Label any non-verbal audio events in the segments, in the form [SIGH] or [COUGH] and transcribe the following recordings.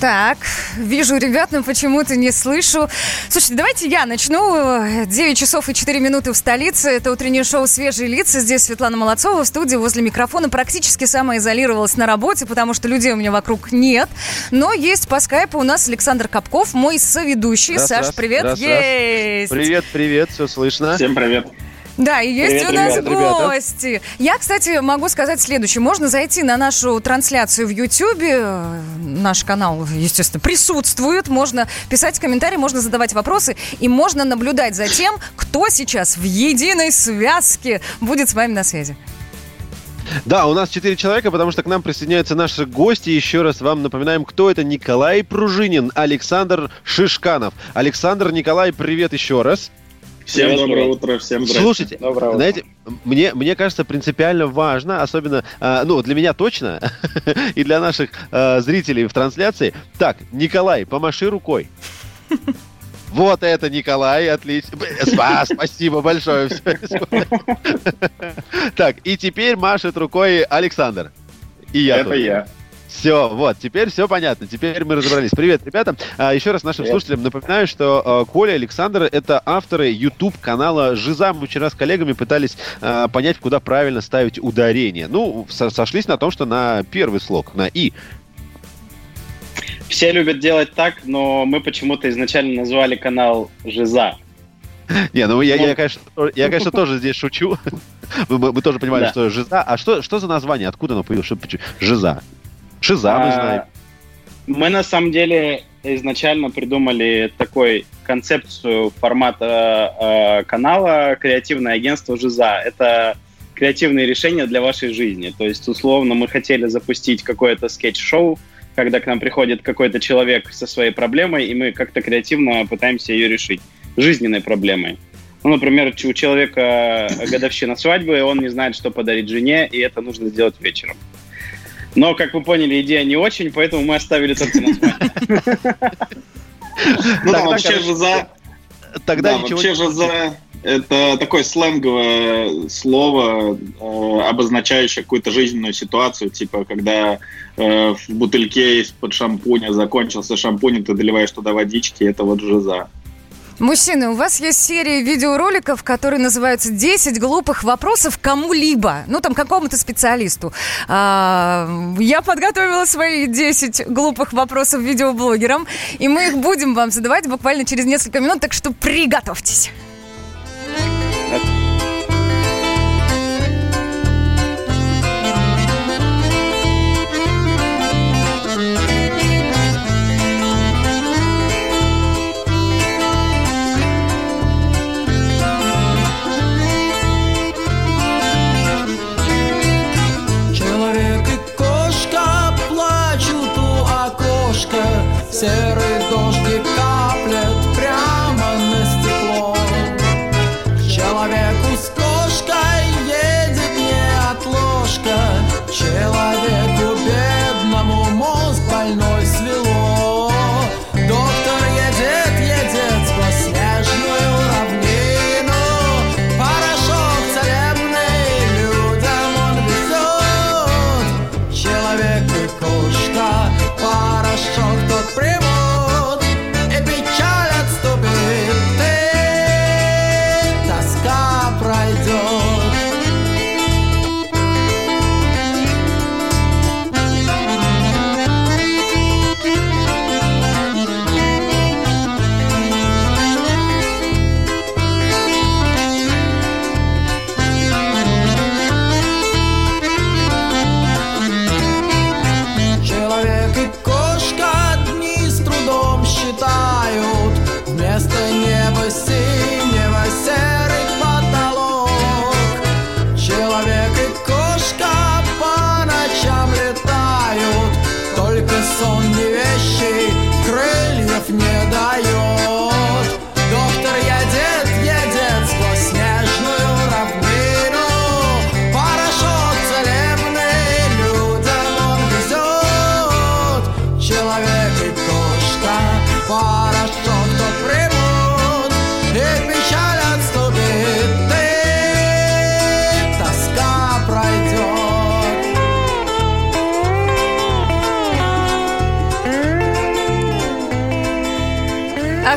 Так, вижу ребят, но почему-то не слышу. Слушайте, давайте я начну. 9 часов и 4 минуты в столице. Это утреннее шоу «Свежие лица». Здесь Светлана Молодцова в студии возле микрофона. Практически самоизолировалась на работе, потому что людей у меня вокруг нет. Но есть по скайпу у нас Александр Капков, мой соведущий. Раз, Саш, раз, привет. раз, раз. есть. Привет, привет, все слышно. Всем привет. Да, и есть Привет, у нас ребята. Ребята. гости. Я, кстати, могу сказать следующее. Можно зайти на нашу трансляцию в Ютьюбе. Наш канал, естественно, присутствует. Можно писать комментарии, можно задавать вопросы. И можно наблюдать за тем, кто сейчас в единой связке будет с вами на связи. Да, у нас четыре человека, потому что к нам присоединяются наши гости. Еще раз вам напоминаем, кто это. Николай Пружинин, Александр Шишканов. Александр, Николай, привет еще раз. Всем доброе утро, всем здрасте. Слушайте, Доброе утро. знаете, мне, мне кажется, принципиально важно, особенно, а, ну, для меня точно, [LAUGHS] и для наших а, зрителей в трансляции. Так, Николай, помаши рукой. [LAUGHS] Вот это Николай, отлично. Спа- Спасибо большое. [LAUGHS] Так, и теперь машет рукой Александр. И я Это тоже. я. Все, вот, теперь все понятно, теперь мы разобрались. Привет, ребята. А, еще раз нашим Привет. слушателям напоминаю, что а, Коля и Александр — это авторы YouTube-канала «Жиза». Мы вчера с коллегами пытались а, понять, куда правильно ставить ударение. Ну, со- сошлись на том, что на первый слог, на «и». Все любят делать так, но мы почему-то изначально назвали канал «Жиза». Не, ну я, я, Ну. конечно, я, конечно, тоже здесь шучу. [LAUGHS] Мы, мы- тоже понимали, Да. что «Жиза». А что, что за название? Откуда оно появилось? Что? «Жиза». «Шиза» мы А, знаем. Мы на самом деле изначально придумали такой концепцию формата э, канала «Креативное агентство Жиза». Это креативные решения для вашей жизни. То есть, условно, мы хотели запустить какое-то скетч-шоу, когда к нам приходит какой-то человек со своей проблемой, и мы как-то креативно пытаемся ее решить. Жизненной проблемой. Ну, например, у человека годовщина свадьбы, он не знает, что подарить жене, и это нужно сделать вечером. Но, как вы поняли, идея не очень, поэтому мы оставили только название. [LAUGHS] Ну вообще короче, «Жиза» Тогда ничего вообще не... «Жиза» — это такое сленговое слово, э, обозначающее какую-то жизненную ситуацию, типа когда э, в бутыльке из-под шампуня закончился шампунь, ты доливаешь туда водички, это вот «Жиза». Мужчины, у вас есть серия видеороликов, которые называются «10 глупых вопросов кому-либо». Ну, там, какому-то специалисту. А, я подготовила свои 10 глупых вопросов видеоблогерам, и мы их будем вам задавать буквально через несколько минут, так что приготовьтесь.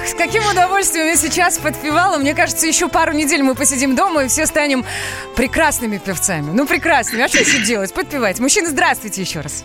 Ах, с каким удовольствием я сейчас подпевала. Мне кажется, еще пару недель мы посидим дома и все станем прекрасными певцами. Ну, прекрасными. А что еще делать? Подпевать. Мужчины, здравствуйте еще раз.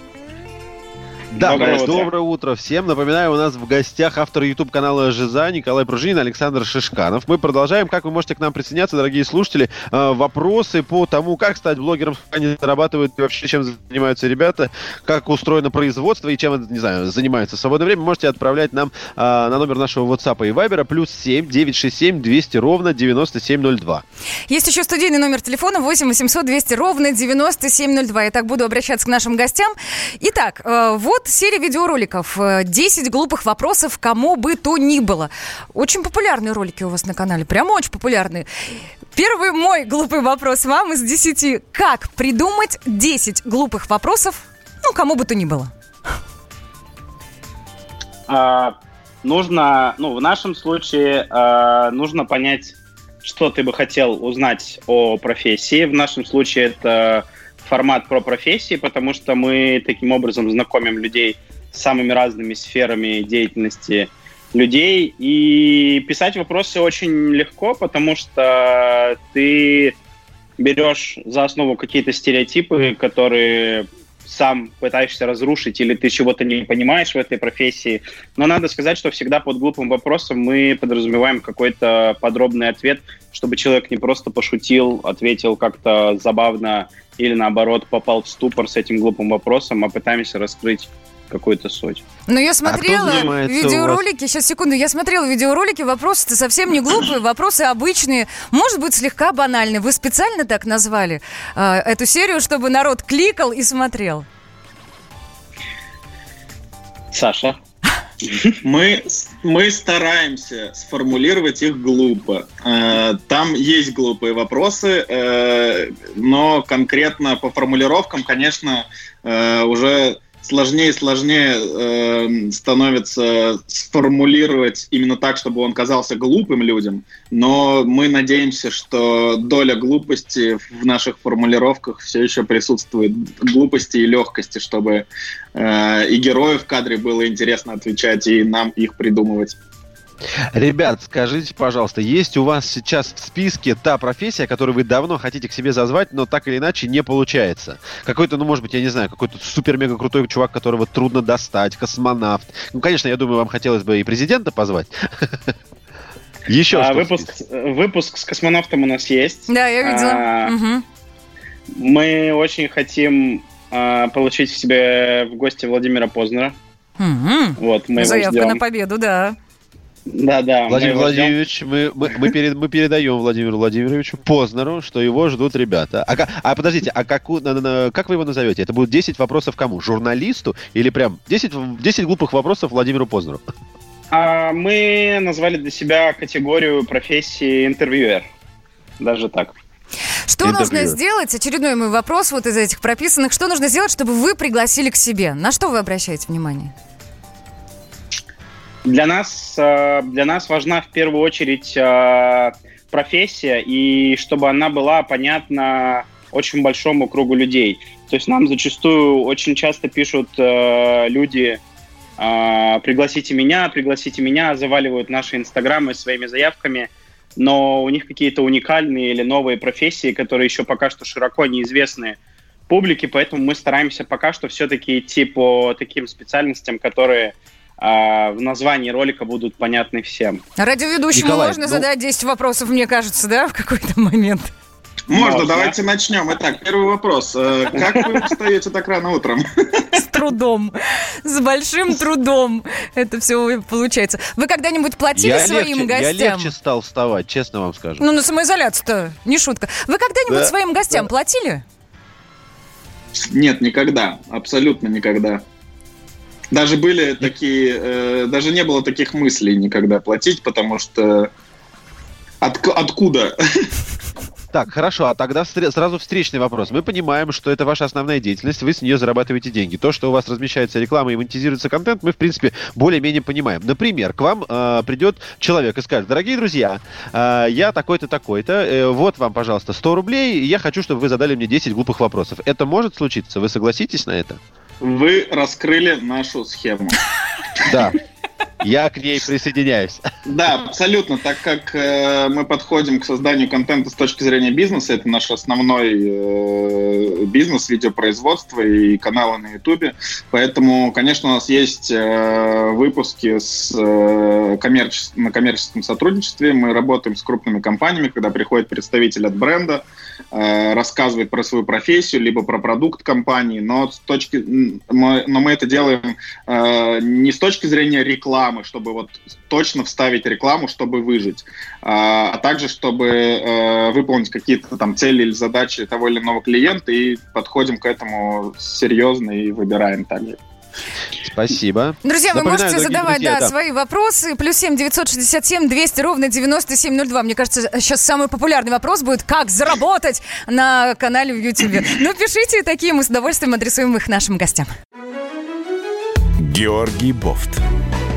Да, Доброе доброе, утро. доброе утро всем. Напоминаю, у нас в гостях автор YouTube-канала «Жиза» Николай Пружинин, Александр Шишканов. Мы продолжаем. Как вы можете к нам присоединяться, дорогие слушатели? Э, Вопросы по тому, как стать блогером, как они зарабатывают и вообще чем занимаются ребята, как устроено производство и чем, не знаю, занимаются в свободное время, можете отправлять нам э, на номер нашего WhatsApp и Viber плюс 7 967 200 ровно 9702. Есть еще студийный номер телефона 8 800 200 ровно 9702. Я так буду обращаться к нашим гостям. Итак, э, вот серия видеороликов. э, 10 глупых вопросов кому бы то ни было. Очень популярные ролики у вас на канале. Прямо очень популярные. Первый мой глупый вопрос вам из 10. Как придумать 10 глупых вопросов, ну, кому бы то ни было? А, нужно, ну, в нашем случае а, нужно понять, что ты бы хотел узнать о профессии. В нашем случае это формат про профессии, потому что мы таким образом знакомим людей с самыми разными сферами деятельности людей. И писать вопросы очень легко, потому что ты берешь за основу какие-то стереотипы, которые сам пытаешься разрушить, или ты чего-то не понимаешь в этой профессии. Но надо сказать, что всегда под глупым вопросом мы подразумеваем какой-то подробный ответ, чтобы человек не просто пошутил, ответил как-то забавно или наоборот попал в ступор с этим глупым вопросом, а пытаемся раскрыть какую-то суть. Ну, я смотрела занимается у вас? видеоролики, сейчас, секунду, я смотрела видеоролики, вопросы-то совсем не глупые, вопросы обычные, может быть, слегка банальные. Вы специально так назвали э, эту серию, чтобы народ кликал и смотрел? Саша? Мы, мы стараемся сформулировать их глупо. Э, Там есть глупые вопросы, э, но конкретно по формулировкам, конечно, э, уже сложнее и сложнее э, становится сформулировать именно так, чтобы он казался глупым людям. Но мы надеемся, что доля глупости в наших формулировках все еще присутствует. Глупости и легкости, чтобы э, и герою в кадре было интересно отвечать, и нам их придумывать. Ребят, скажите, пожалуйста, есть у вас сейчас в списке та профессия, которую вы давно хотите к себе зазвать, но так или иначе не получается? Какой-то, ну, может быть, я не знаю, какой-то супер-мега крутой чувак, которого трудно достать, космонавт. Ну, конечно, я думаю, вам хотелось бы и президента позвать. [LAUGHS] Еще А, выпуск, выпуск с космонавтом у нас есть. Да, я видела. А. Мы очень хотим а, получить к себе в гости Владимира Познера. Вот, мы его Заявка на победу, да. Да, да. Владимир мы ждем. Владимирович, мы, мы, мы, перед- мы передаем Владимиру Владимировичу Познеру, что его ждут ребята. А, а подождите, а как, у- на- на- на- как вы его назовете? Это будет 10 вопросов кому? Журналисту? Или прям 10, в- 10 глупых вопросов Владимиру Познеру? А, мы назвали для себя категорию профессии интервьюер. Даже так. Что нужно Интервью. сделать? Очередной мой вопрос вот из этих прописанных. Что нужно сделать, чтобы вы пригласили к себе? На что вы обращаете внимание? Для нас, э, для нас важна в первую очередь э, профессия, и чтобы она была понятна очень большому кругу людей. То есть нам зачастую очень часто пишут э, люди, пригласите меня, пригласите меня, заваливают наши инстаграмы своими заявками, но у них какие-то уникальные или новые профессии, которые еще пока что широко неизвестны публике, поэтому мы стараемся пока что все-таки идти по таким специальностям, которые а, в названии ролика будут понятны всем. Радиоведущему Николай, можно ну- задать 10 вопросов, мне кажется, да, в какой-то момент? Можно, Можно. давайте начнем. Итак, первый вопрос. Э, Как вы встаете так рано утром? С трудом. С большим трудом это все получается. Вы когда-нибудь платили Я своим легче, я гостям? легче стал вставать, честно вам скажу. Ну, на самоизоляцию-то, не шутка. Вы когда-нибудь Да, своим гостям да. платили? Нет, никогда. Абсолютно никогда. Даже были такие, э, даже не было таких мыслей никогда платить, потому что отк- откуда? [LAUGHS] Так, хорошо, а тогда сразу встречный вопрос. Мы понимаем, что это ваша основная деятельность, вы с нее зарабатываете деньги. То, что у вас размещается реклама и монетизируется контент, мы, в принципе, более-менее понимаем. Например, к вам э, придет человек и скажет, дорогие друзья, э, я такой-то, такой-то, э, вот вам, пожалуйста, 100 рублей, я хочу, чтобы вы задали мне 10 глупых вопросов. Это может случиться? Вы согласитесь на это? Вы раскрыли нашу схему. Да. Я к ней присоединяюсь. Да, абсолютно. Так как э, мы подходим к созданию контента с точки зрения бизнеса, это наш основной э, бизнес, видеопроизводство и каналы на Ютубе. Поэтому, конечно, у нас есть э, выпуски с, э, коммерчес... на коммерческом сотрудничестве. Мы работаем с крупными компаниями, когда приходит представитель от бренда, э, рассказывает про свою профессию, либо про продукт компании, но с точки, но мы это делаем э, не с точки зрения рекламы, чтобы вот точно вставить рекламу, чтобы выжить, а, а также чтобы э, выполнить какие-то там цели или задачи того или иного клиента и подходим к этому серьезно и выбираем также. Спасибо. Друзья, вы Напоминаю, можете дорогие задавать друзья, да, свои вопросы. Плюс семь девятьсот шестьдесят семь двести ровно девяносто семь ноль два. Мне кажется, сейчас самый популярный вопрос будет, как заработать на канале в Ютубе. [LAUGHS] Ну, пишите такие, мы с удовольствием адресуем их нашим гостям. Георгий Бофт.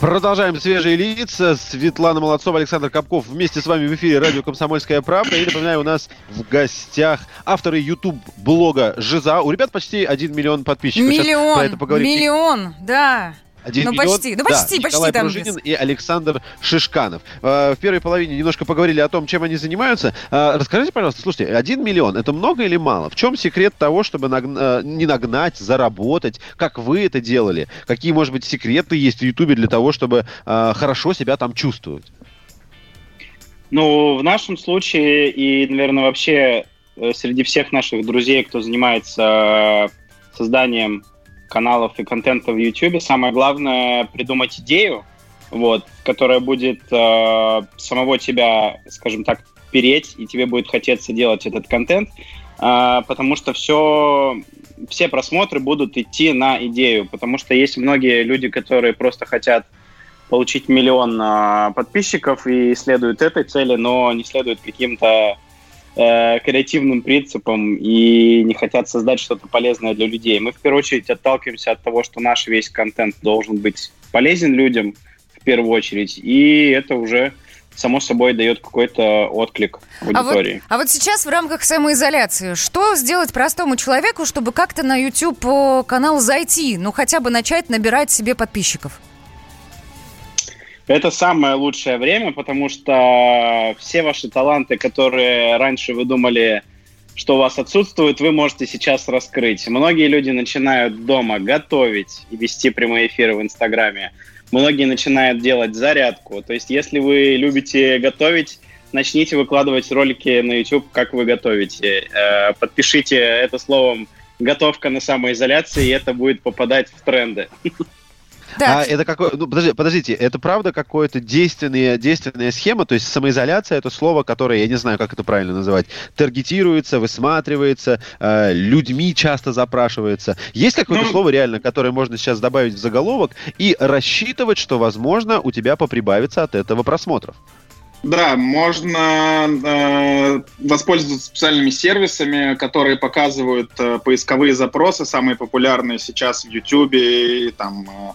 Продолжаем свежие лица. Светлана Молодцова, Александр Капков вместе с вами в эфире радио «Комсомольская правда». И напоминаю, у нас в гостях авторы YouTube-блога «Жиза». У ребят почти 1 миллион подписчиков. Сейчас Миллион, про это поговорим. миллион, да. Один Ну, миллион. почти, ну, почти, Да, почти Николай там Пружинин без- и Александр Шишканов. Э, В первой половине немножко поговорили о том, чем они занимаются. Э, Расскажите, пожалуйста, слушайте, один миллион, это много или мало? В чем секрет того, чтобы нагна- э, не нагнать, заработать? Как вы это делали? Какие, может быть, секреты есть в Ютубе для того, чтобы хорошо себя там чувствовать? Ну, в нашем случае и, наверное, вообще среди всех наших друзей, кто занимается созданием каналов и контента в YouTube, самое главное придумать идею, вот, которая будет э, самого тебя, скажем так, переть, и тебе будет хотеться делать этот контент, э, потому что все, все просмотры будут идти на идею, потому что есть многие люди, которые просто хотят получить миллион а, подписчиков и следуют этой цели, но не следуют каким-то э, креативным принципам и не хотят создать что-то полезное для людей. Мы в первую очередь отталкиваемся от того, что наш весь контент должен быть полезен людям в первую очередь, и это уже само собой дает какой-то отклик А вот, аудитории. а вот сейчас в рамках самоизоляции, что сделать простому человеку, чтобы как-то на YouTube э, канал зайти, ну хотя бы начать набирать себе подписчиков? Это самое лучшее время, потому что все ваши таланты, которые раньше вы думали, что у вас отсутствуют, вы можете сейчас раскрыть. Многие люди начинают дома готовить и вести прямые эфиры в Инстаграме. Многие начинают делать зарядку. То есть, если вы любите готовить, начните выкладывать ролики на YouTube, как вы готовите. Э, Подпишите это словом «готовка на самоизоляции», и это будет попадать в тренды. [LAUGHS] Так, А это какое... Ну, подожди, подождите, это правда какое-то действенная, действенная схема? То есть самоизоляция — это слово, которое, я не знаю, как это правильно называть, таргетируется, высматривается, э, людьми часто запрашивается. Есть какое-то Ну- слово реально, которое можно сейчас добавить в заголовок и рассчитывать, что, возможно, у тебя поприбавится от этого просмотров? Да, можно э, воспользоваться специальными сервисами, которые показывают э, поисковые запросы, самые популярные сейчас в YouTube и, там, э,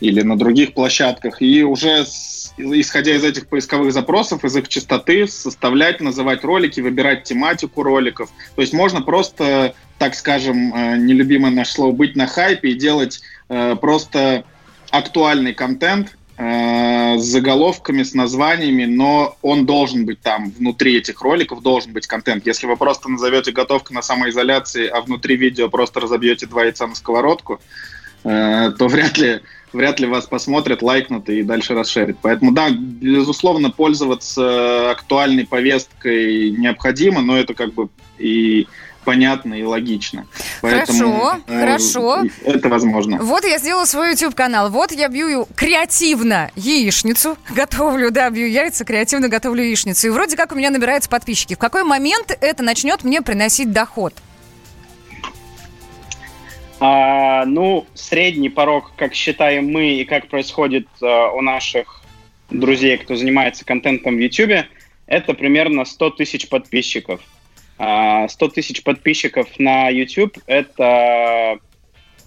или на других площадках, и уже с- исходя из этих поисковых запросов, из их частоты, составлять, называть ролики, выбирать тематику роликов. То есть можно просто, так скажем, э, нелюбимое наше слово, быть на хайпе и делать э, просто актуальный контент, с заголовками, с названиями, но он должен быть там, внутри этих роликов должен быть контент. Если вы просто назовете готовка на самоизоляции, а внутри видео просто разобьете два яйца на сковородку, э, то вряд ли, вряд ли вас посмотрят, лайкнут и дальше расширят. Поэтому, да, безусловно, пользоваться актуальной повесткой необходимо, но это как бы и понятно и логично. Хорошо, э, хорошо. Это возможно. Вот я сделала свой YouTube-канал. Вот я бью креативно яичницу. Готовлю, да, бью яйца, креативно готовлю яичницу. И вроде как у меня набираются подписчики. В какой момент это начнет мне приносить доход? А, ну, средний порог, как считаем мы и как происходит а, у наших друзей, кто занимается контентом в YouTube, это примерно 100 тысяч подписчиков. А, 100 тысяч подписчиков на YouTube – это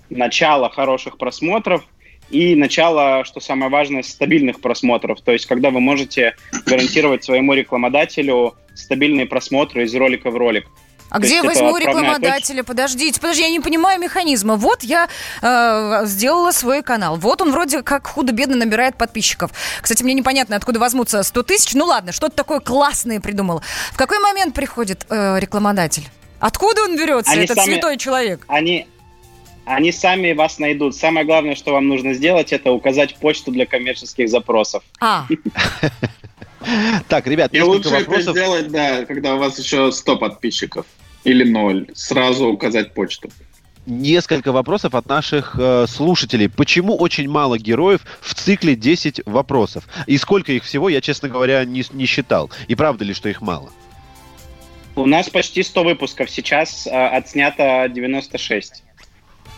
начало хороших просмотров и начало, что самое важное, стабильных просмотров. То есть, когда вы можете гарантировать своему рекламодателю стабильные просмотры из ролика в ролик. А То где возьму рекламодателя? Подождите, подожди, я не понимаю механизма. Вот я э, сделала свой канал. Вот он вроде как худо-бедно набирает подписчиков. Кстати, мне непонятно, откуда возьмутся 100 тысяч. Ну ладно, что-то такое классное придумал. В какой момент приходит э, рекламодатель? Откуда он берется, Они этот сами- святой человек? Они, они сами вас найдут. Самое главное, что вам нужно сделать, это указать почту для коммерческих запросов. А, [LAUGHS] Так, ребят, И лучше это вопросов. сделать, да, когда у вас еще 100 подписчиков или 0. Сразу указать почту. Несколько вопросов от наших э, слушателей. Почему очень мало героев в цикле 10 вопросов? И сколько их всего, я, честно говоря, не, не считал. И правда ли, что их мало? У нас почти 100 выпусков, сейчас а, отснято 96.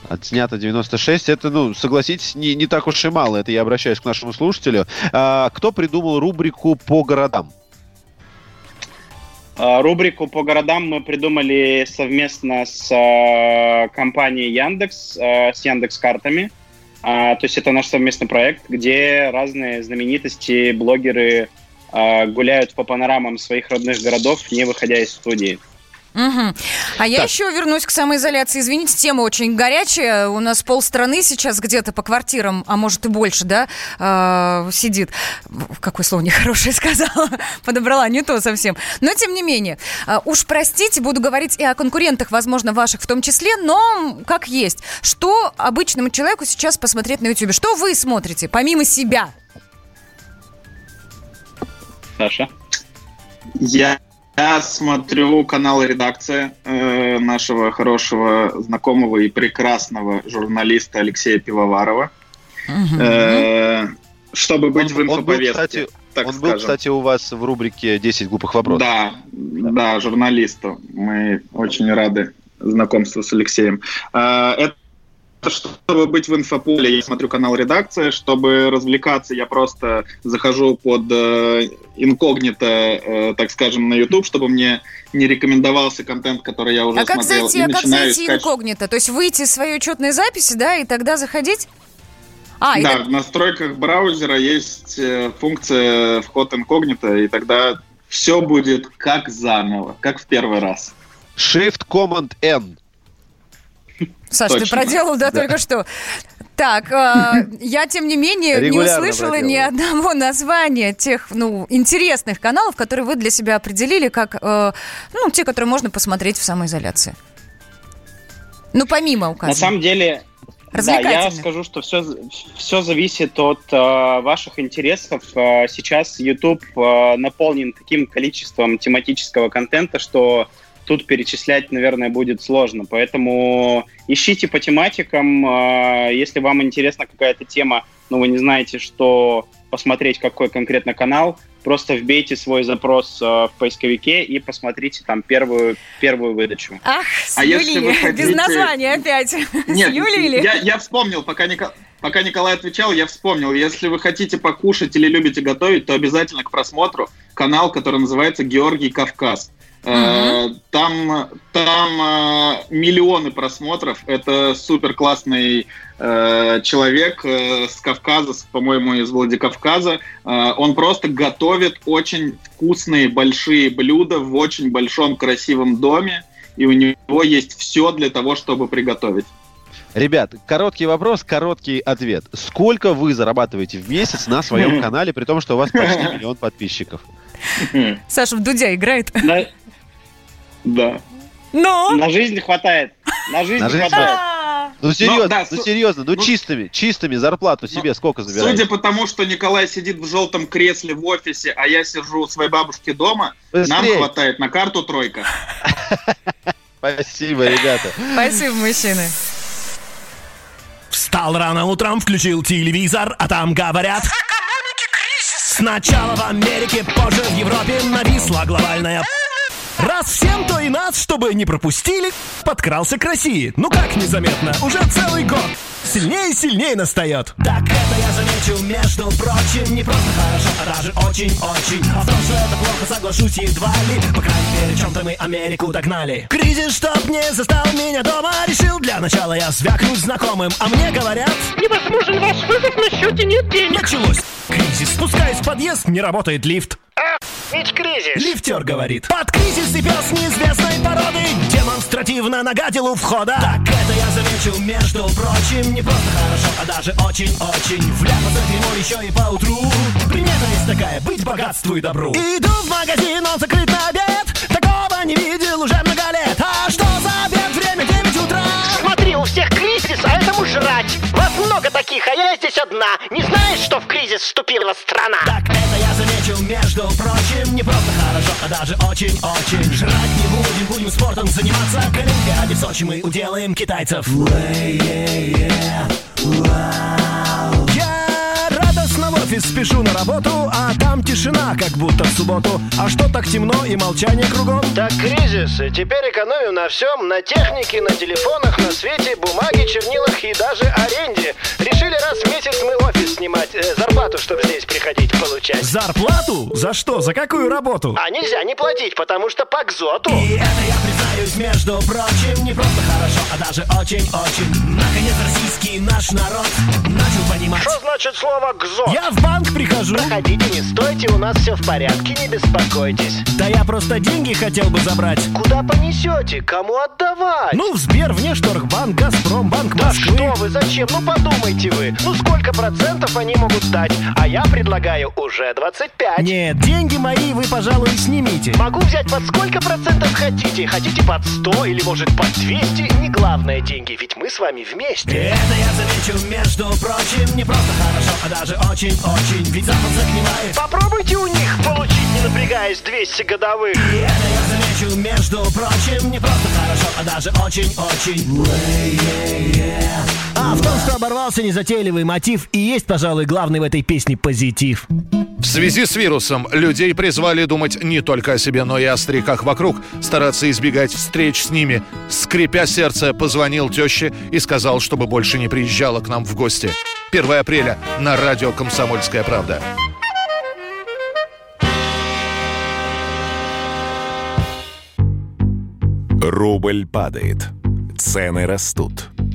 Отснято 96. Это, ну, согласитесь, не, не так уж и мало. Это я обращаюсь к нашему слушателю. А, кто придумал рубрику по городам? А, Рубрику по городам мы придумали совместно с а, компанией Яндекс, а, с Яндекс картами. А, То есть это наш совместный проект, где разные знаменитости, блогеры гуляют по панорамам своих родных городов, не выходя из студии. Мгм. А я Так. еще вернусь к самоизоляции. Извините, тема очень горячая. У нас полстраны сейчас где-то по квартирам, а может и больше, да, э, сидит. Какое слово нехорошее [LAUGHS] сказала. Подобрала не то совсем. Но тем не менее. Э, Уж простите, буду говорить и о конкурентах, возможно, ваших в том числе, но как есть. Что обычному человеку сейчас посмотреть на YouTube? Что вы смотрите, помимо себя? Саша? Я, я смотрю канал «Редакция» э, нашего хорошего, знакомого и прекрасного журналиста Алексея Пивоварова. Мгм. Э, чтобы быть Он- в он был, инфоповестке, кстати, так Он был, кстати, у вас в рубрике «10 глупых вопросов». Да, да, журналисту. Мы очень рады знакомству с Алексеем. Э, Это чтобы быть в инфополе, я смотрю канал «Редакция». Чтобы развлекаться, я просто захожу под э, инкогнито, э, так скажем, на YouTube, чтобы мне не рекомендовался контент, который я уже А как смотрел. зайти, и а как зайти искать- инкогнито? То есть выйти из своей учетной записи, да, и тогда заходить? А, Да, так- в настройках браузера есть э, функция вход инкогнито, и тогда все будет как заново, как в первый раз. Shift Command N. Саш, ты Точно. проделал, да, только что. Так, а, [LAUGHS] я, тем не менее, не услышала ни проделываю. одного названия тех, ну, интересных каналов, которые вы для себя определили как, э, ну, те, которые можно посмотреть в самоизоляции. Ну, помимо На указанного. самом деле, да, я скажу, что все, все зависит от э, ваших интересов. Э, сейчас YouTube э, наполнен таким количеством тематического контента, что тут перечислять, наверное, будет сложно. Поэтому ищите по тематикам. э, если вам интересна какая-то тема, но вы не знаете, что посмотреть, какой конкретно канал, просто вбейте свой запрос э, в поисковике и посмотрите там первую, первую выдачу. Ах, с А Юлией, вы без хотите- названия опять. [LAUGHS] Нет, с или? я, я вспомнил, пока, Ника- пока Николай отвечал, я вспомнил. Если вы хотите покушать или любите готовить, то обязательно к просмотру канал, который называется «Георгий Кавказ». Э, Там, там э, миллионы просмотров. Это супер классный э, человек э, с Кавказа, с, по-моему, из Владикавказа. Э, он просто готовит очень вкусные большие блюда в очень большом красивом доме, и у него есть все для того, чтобы приготовить. Ребят, короткий вопрос, короткий ответ. Сколько вы зарабатываете в месяц на своем [LAUGHS] канале, при том, что у вас почти [LAUGHS] миллион подписчиков? Саша в Дудя играет. Да. Ну? на жизнь хватает. На жизнь На хватает. Ну серьезно, да, ну серьезно, ну ну- чистыми, чистыми зарплату себе сколько забираете? Судя по тому, что Николай сидит в желтом кресле в офисе, а я сижу у своей бабушки дома, нам Быстрей. хватает на карту тройка. [LAUGHS] Спасибо, ребята. Спасибо, мужчины. Встал рано утром, включил телевизор, а там говорят... Сначала в Америке, позже в Европе нависла глобальная Раз всем, то и нас, чтобы не пропустили, подкрался к России. Ну как незаметно, уже целый год. Сильнее и сильнее настает. Так это я заметил, между прочим, не просто хорошо, а даже очень-очень. А в том, что это плохо, соглашусь едва ли. По крайней мере, чем-то мы Америку догнали. Кризис, чтоб не застал меня дома, решил для начала я звякнуть знакомым. А мне говорят... Невозможен ваш вызов, на счете нет денег. Началось. Кризис, спускаясь в подъезд, не работает лифт. Ведь кризис. Лифтер говорит. Под кризис и пес неизвестной породы Демонстративно нагадил у входа Так это я заметил, между прочим Не просто хорошо, а даже очень-очень. Вляпаться в дерьмо еще и поутру. Примета есть такая, быть богатству и добру Иду в магазин, он закрыт на обед. Такого не видел уже много лет. А что за обед? Время 9 утра. Смотри, у всех кризис, а этому жрать. Много таких, а я здесь одна. Не знаешь, что в кризис вступила страна? Так это я заметил, между прочим Не просто хорошо, а даже очень-очень Жрать не будем, будем спортом заниматься К Олимпиаде в Сочи мы уделаем китайцев Я радостно в офис спешу на работу А там тишина, как будто в субботу А что так темно и молчание кругом? Так кризис, и теперь экономим на всем, на технике, на телефонах, на свете, бумаге, чернилах и даже аренде. Решили раз в месяц мы офис снимать, э, зарплату, чтобы здесь приходить получать. Зарплату? За что? За какую работу? А нельзя не платить, потому что по кзоту. И это я признаюсь, между прочим, не просто хорошо, а даже очень-очень. Наконец российский наш народ начал понимать. Что значит слово кзот? Я в банк прихожу. Проходите, не стойте, у нас все в порядке, не беспокойтесь. Да я просто деньги хотел бы забрать. Куда понесете? Кому отдавать? Ну, в Сбер, Внешторгбанк, Газпром, Банк Да Москвы. что вы, зачем? Ну подумайте вы. Ну сколько процентов они могут дать? А я предлагаю уже 25. Нет, деньги мои вы, пожалуй, снимите. Могу взять под сколько процентов хотите? Хотите под 100 или может под 200? Не главное деньги, ведь мы с вами вместе. Это я заметил, между прочим, не просто хорошо, а даже очень-очень. Ведь Запад загнивает. Попробуйте у них получить, не напрягаясь, 200 годовых. И это я заметил, между прочим, не просто хорошо, а даже очень-очень. А в том, что оборвался незатейливый мотив, и есть, пожалуй, главный в этой песне позитив. В связи с вирусом людей призвали думать не только о себе, но и о стариках вокруг, стараться избегать встреч с ними. Скрипя сердце, позвонил теще и сказал, чтобы больше не приезжала к нам в гости. 1 апреля на радио «Комсомольская правда». Рубль падает. Цены растут.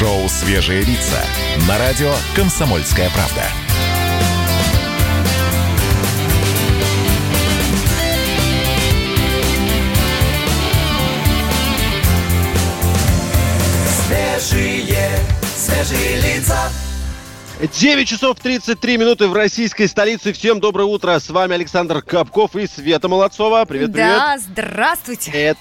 Шоу «Свежие лица» на радио «Комсомольская правда». Свежие, свежие лица. 9 часов 33 минуты в российской столице. Всем доброе утро. С вами Александр Капков и Света Молодцова. Привет, привет. Да, здравствуйте. Это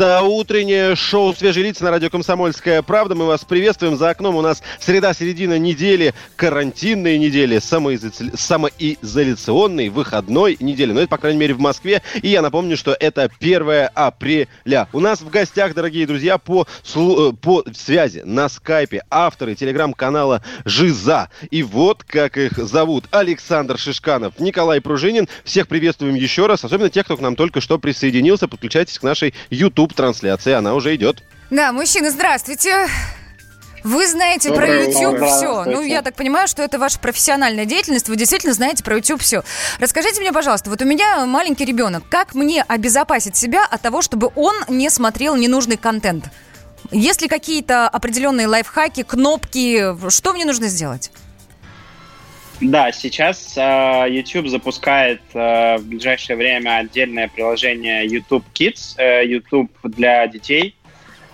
утреннее шоу «Свежие лица» на радио «Комсомольская правда». Мы вас приветствуем. За окном у нас среда-середина недели, карантинные недели, самоизоля- самоизоляционной, выходной недели. Но это, по крайней мере, в Москве. И я напомню, что это 1 апреля. У нас в гостях, дорогие друзья, по, э, по связи на скайпе авторы телеграм-канала «Жиза». И вот как их зовут. Александр Шишканов, Николай Пружинин. Всех приветствуем еще раз. Особенно тех, кто к нам только что присоединился. Подключайтесь к нашей YouTube-трансляции. Она уже идет. Да, мужчины, здравствуйте. Вы знаете Доброе про YouTube утро. все. Ну, я так понимаю, что это ваша профессиональная деятельность. Вы действительно знаете про YouTube все. Расскажите мне, пожалуйста, вот у меня маленький ребенок. Как мне обезопасить себя от того, чтобы он не смотрел ненужный контент? Есть ли какие-то определенные лайфхаки, кнопки? Что мне нужно сделать? Да, сейчас э, YouTube запускает э, в ближайшее время отдельное приложение YouTube Kids, э, YouTube для детей.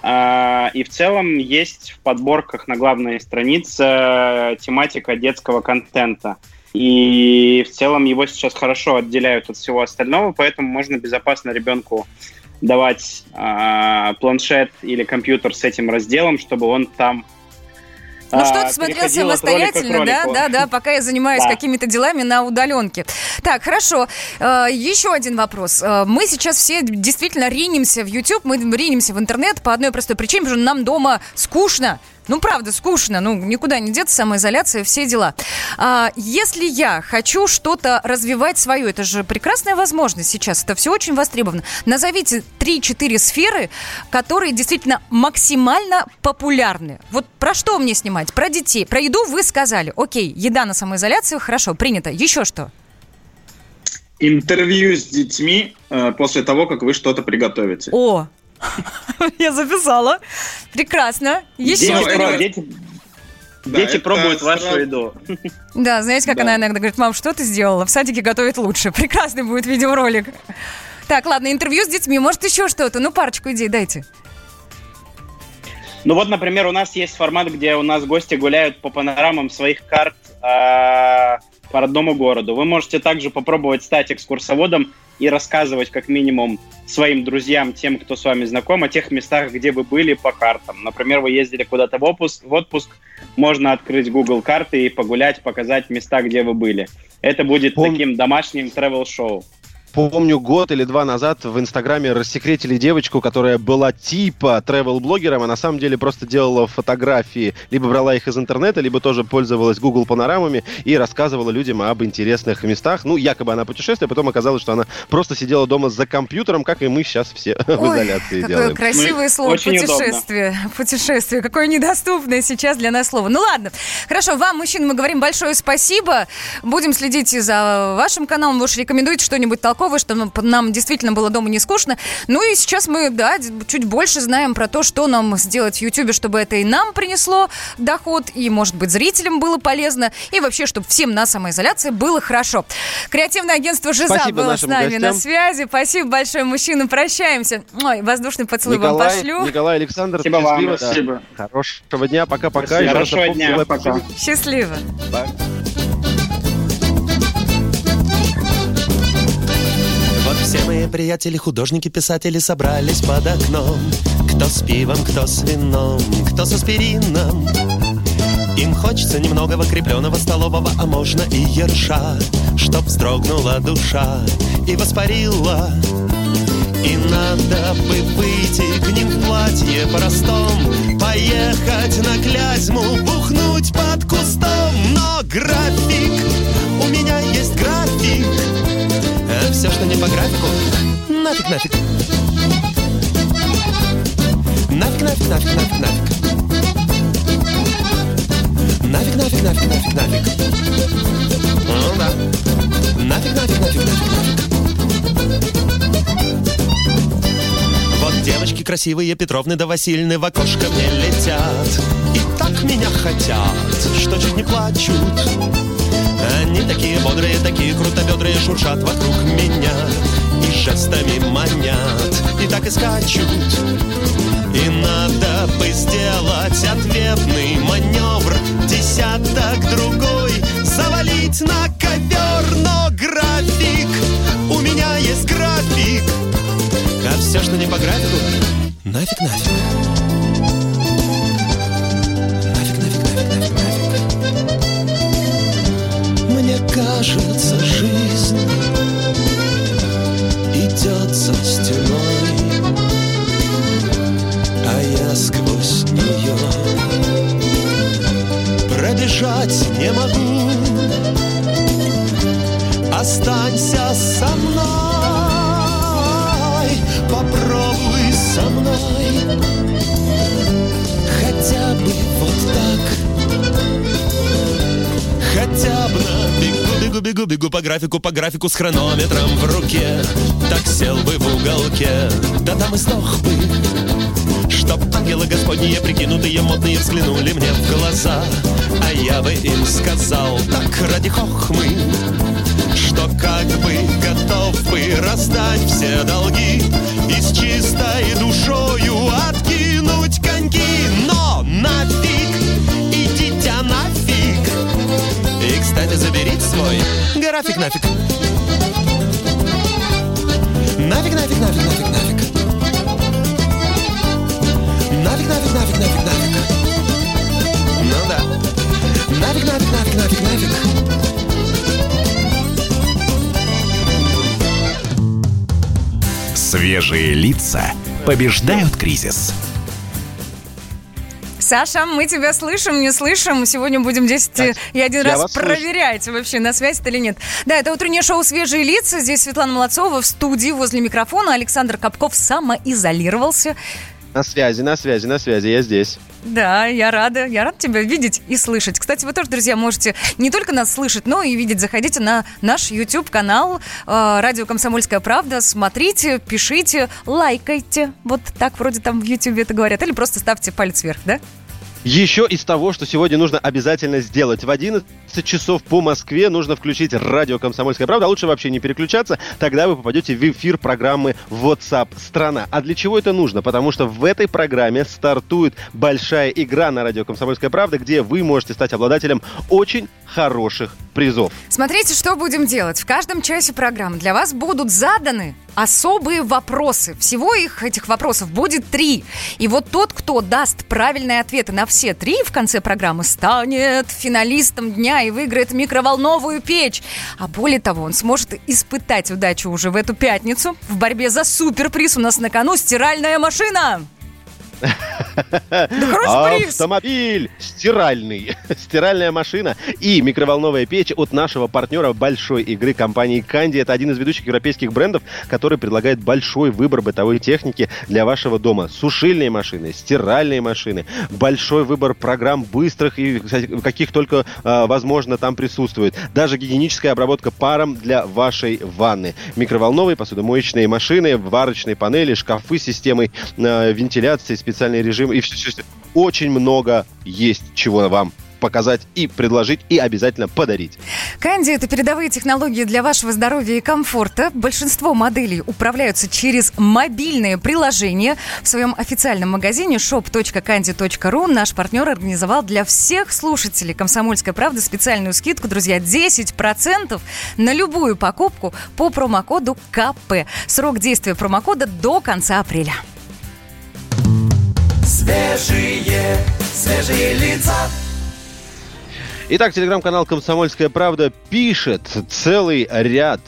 Э, и в целом есть в подборках на главной странице э, тематика детского контента. И в целом его сейчас хорошо отделяют от всего остального, поэтому можно безопасно ребенку давать э, планшет или компьютер с этим разделом, чтобы он там Ну а, что ты смотрел самостоятельно, да, да, да, пока я занимаюсь Да. какими-то делами на удаленке. Так, хорошо. Э, Еще один вопрос. Э, Мы сейчас все действительно ринемся в YouTube, мы ринемся в интернет по одной простой причине, потому что нам дома скучно. Ну, правда, скучно, ну, никуда не деться, самоизоляция, все дела. А, если я хочу что-то развивать свое, это же прекрасная возможность сейчас, это все очень востребовано. Назовите 3-4 сферы, которые действительно максимально популярны. Вот про что мне снимать? Про детей. Про еду вы сказали. Окей, еда на самоизоляцию, хорошо, принято. Еще что? Интервью с детьми э, после того, как вы что-то приготовите. О, [LAUGHS] я записала. Прекрасно. Еще Дети, Да, дети пробуют вашу сразу- еду. Да, знаете, как Да. она иногда говорит, мам, что ты сделала? В садике готовит лучше. [LAUGHS] Прекрасный будет видеоролик. Так, ладно, интервью с детьми. Может, еще что-то? Ну, парочку идей дайте. Ну вот, например, у нас есть формат, где у нас гости гуляют по панорамам своих карт а, по родному городу. Вы можете также попробовать стать экскурсоводом и рассказывать как минимум своим друзьям, тем, кто с вами знаком, о тех местах, где вы были по картам. Например, вы ездили куда-то в отпуск, в отпуск, можно открыть Google карты и погулять, показать места, где вы были. Это будет Пом- таким домашним travel-шоу. Помню, год или два назад в Инстаграме рассекретили девочку, которая была типа travel-блогером, а на самом деле просто делала фотографии, либо брала их из интернета, либо тоже пользовалась Google панорамами и рассказывала людям об интересных местах. Ну, якобы она путешествие, потом оказалось, что она просто сидела дома за компьютером, как и мы сейчас все [LAUGHS] в Ой, изоляции какое делаем. красивое Ну, слово очень удобно. путешествие. Путешествие. Какое недоступное сейчас для нас слово. Ну ладно. Хорошо, вам, мужчин, мы говорим большое спасибо. Будем следить и за вашим каналом. Вы уж рекомендуете что-нибудь толковое, что нам- нам действительно было дома не скучно. Ну и сейчас мы, да, чуть больше знаем про то, что нам сделать в Ютубе, чтобы это и нам принесло доход, и, может быть, зрителям было полезно, и вообще, чтобы всем на самоизоляции было хорошо. Креативное агентство «Жиза» Спасибо было с нами на гостям. связи. Спасибо большое, мужчины. Прощаемся. Ой, воздушный поцелуй вам Николай, пошлю. Николай Александр, Спасибо вам, да. спасибо. Хорошего дня, пока-пока. Хорошего дня, пока. Счастливо. Вот мои приятели, художники, писатели собрались под окном. Кто с пивом, кто с вином, кто с аспирином. Им хочется немного крепленого столового, а можно и ерша, чтоб вздрогнула душа и воспарила. И надо бы выйти к ним в платье простом, Поехать на Клязьму, бухнуть под кустом. Но график, у меня есть график, все, что не по графику, нафиг, нафиг. Нафиг, нафиг, нафиг, нафиг, нафиг. Нафиг, нафиг, нафиг, нафиг, нафиг. Ну да. Нафиг, нафиг, нафиг, нафиг, нафиг. Вот девочки красивые, Петровны да Васильны в окошко мне летят. И так меня хотят, что чуть не плачут. Они такие бодрые, такие крутобедрые, шуршат вокруг меня И жестами манят, и так и скачут. И надо бы сделать ответный маневр Десяток другой завалить на ковер Но график, у меня есть график. А все, что не по графику, нафиг, нафиг кажется, жизнь идет за стеной, а я сквозь нее пробежать не могу. Останься со мной, попробуй со мной, хотя бы вот так. Хотя бы на бегу, бегу, бегу, бегу по графику, по графику с хронометром в руке. Так сел бы в уголке, да там и сдох бы. Чтоб ангелы господние, прикинутые, модные, взглянули мне в глаза. А я бы им сказал так ради хохмы Что как бы готов бы раздать все долги И с чистой душою откинуть график нафиг. Нафиг, нафиг, нафиг, нафиг, нафиг. Нафиг, нафиг, нафиг, нафиг, нафиг. Ну да. Нафиг, нафиг, нафиг, нафиг, нафиг. Свежие лица побеждают кризис. Саша, мы тебя слышим, не слышим. Сегодня будем 10 и один раз вас слышу. проверять, вообще на связь это или нет. Да, это утреннее шоу «Свежие лица». Здесь Светлана Молодцова в студии возле микрофона. Александр Капков самоизолировался. На связи, на связи, на связи, я здесь. Да, я рада. Я рада тебя видеть и слышать. Кстати, вы тоже, друзья, можете не только нас слышать, но и видеть. Заходите на наш YouTube-канал э, «Радио Комсомольская правда». Смотрите, пишите, лайкайте. Вот так вроде там в YouTube это говорят. Или просто ставьте палец вверх, да? Еще из того, что сегодня нужно обязательно сделать. В 11 часов по Москве нужно включить радио «Комсомольская правда». А лучше вообще не переключаться, тогда вы попадете в эфир программы WhatsApp страна. А для чего это нужно? Потому что в этой программе стартует большая игра на радио «Комсомольская правда», где вы можете стать обладателем очень хороших призов. Смотрите, что будем делать. В каждом часе программы для вас будут заданы особые вопросы. Всего их, этих вопросов, будет три. И вот тот, кто даст правильные ответы на все три в конце программы, станет финалистом дня и выиграет микроволновую печь. А более того, он сможет испытать удачу уже в эту пятницу. В борьбе за суперприз у нас на кону стиральная машина. [LAUGHS] Да приз. Автомобиль стиральный, [LAUGHS] стиральная машина и микроволновая печь от нашего партнера большой игры компании Канди. Это один из ведущих европейских брендов, который предлагает большой выбор бытовой техники для вашего дома. Сушильные машины, стиральные машины, большой выбор программ быстрых и каких только э, возможно там присутствует. Даже гигиеническая обработка паром для вашей ванны. Микроволновые посудомоечные машины, варочные панели, шкафы с системой э, вентиляции, специальный режим и все, все, все. Очень много есть чего вам показать и предложить, и обязательно подарить. Канди – это передовые технологии для вашего здоровья и комфорта. Большинство моделей управляются через мобильное приложение. В своем официальном магазине shop.candy.ru наш партнер организовал для всех слушателей «Комсомольской правды» специальную скидку, друзья, 10% на любую покупку по промокоду КП. Срок действия промокода до конца апреля. Свежие, свежие лица. Итак, телеграм-канал «Комсомольская правда» пишет целый ряд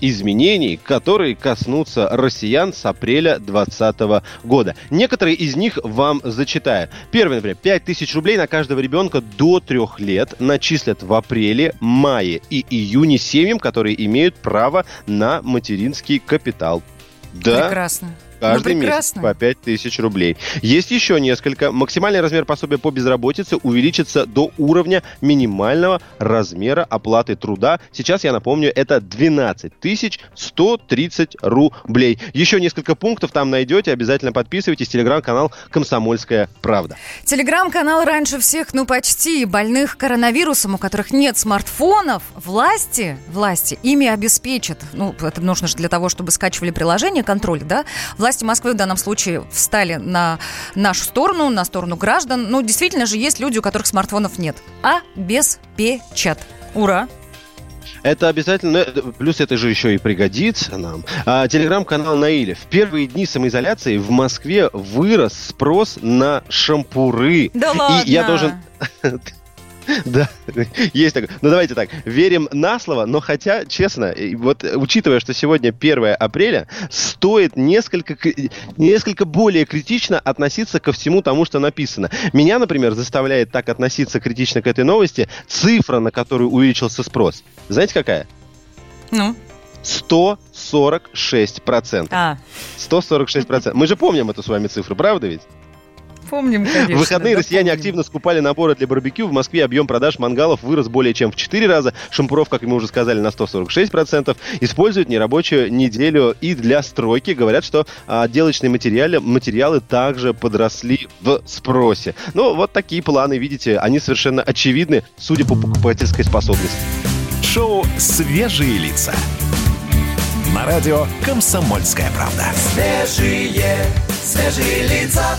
изменений, которые коснутся россиян с апреля 2020 года. Некоторые из них вам зачитаю. Первый, например, 5000 рублей на каждого ребенка до 3 лет начислят в апреле, мае и июне семьям, которые имеют право на материнский капитал. Да, Прекрасно. Каждый Ну, месяц по 5 тысяч рублей. Есть еще несколько. Максимальный размер пособия по безработице увеличится до уровня минимального размера оплаты труда. Сейчас, я напомню, это 12 тысяч 130 рублей. Еще несколько пунктов там найдете. Обязательно подписывайтесь. Телеграм-канал «Комсомольская правда». Телеграм-канал раньше всех, ну почти, больных коронавирусом, у которых нет смартфонов, власти, власти ими обеспечат. Ну, это нужно же для того, чтобы скачивали приложение, контроль, да? Власти Москвы в данном случае встали на нашу сторону, на сторону граждан. Ну, действительно же есть люди, у которых смартфонов нет. Обеспечат. Ура! Это обязательно, плюс это же еще и пригодится нам. А, телеграм-канал Наиля. В первые дни самоизоляции в Москве вырос спрос на шампуры. Да И ладно? я должен... [LAUGHS] [LAUGHS] Да, есть такое. Ну, давайте так, верим на слово, но хотя, честно, вот учитывая, что сегодня 1 апреля, стоит несколько, несколько более критично относиться ко всему тому, что написано. Меня, например, заставляет так относиться критично к этой новости цифра, на которую увеличился спрос. Знаете, какая? Ну, 146%. а, 146%. Мы же помним эту с вами цифру, правда ведь? Помним, конечно. В выходные да, россияне помним. активно скупали наборы для барбекю. В Москве объем продаж мангалов вырос более чем в 4 раза. Шампуров, как мы уже сказали, на 146%. Используют нерабочую неделю и для стройки. Говорят, что а, отделочные материалы, материалы также подросли в спросе. Ну, вот такие планы, видите, они совершенно очевидны, судя по покупательской способности. Шоу «Свежие лица». На радио «Комсомольская правда». Свежие, свежие лица.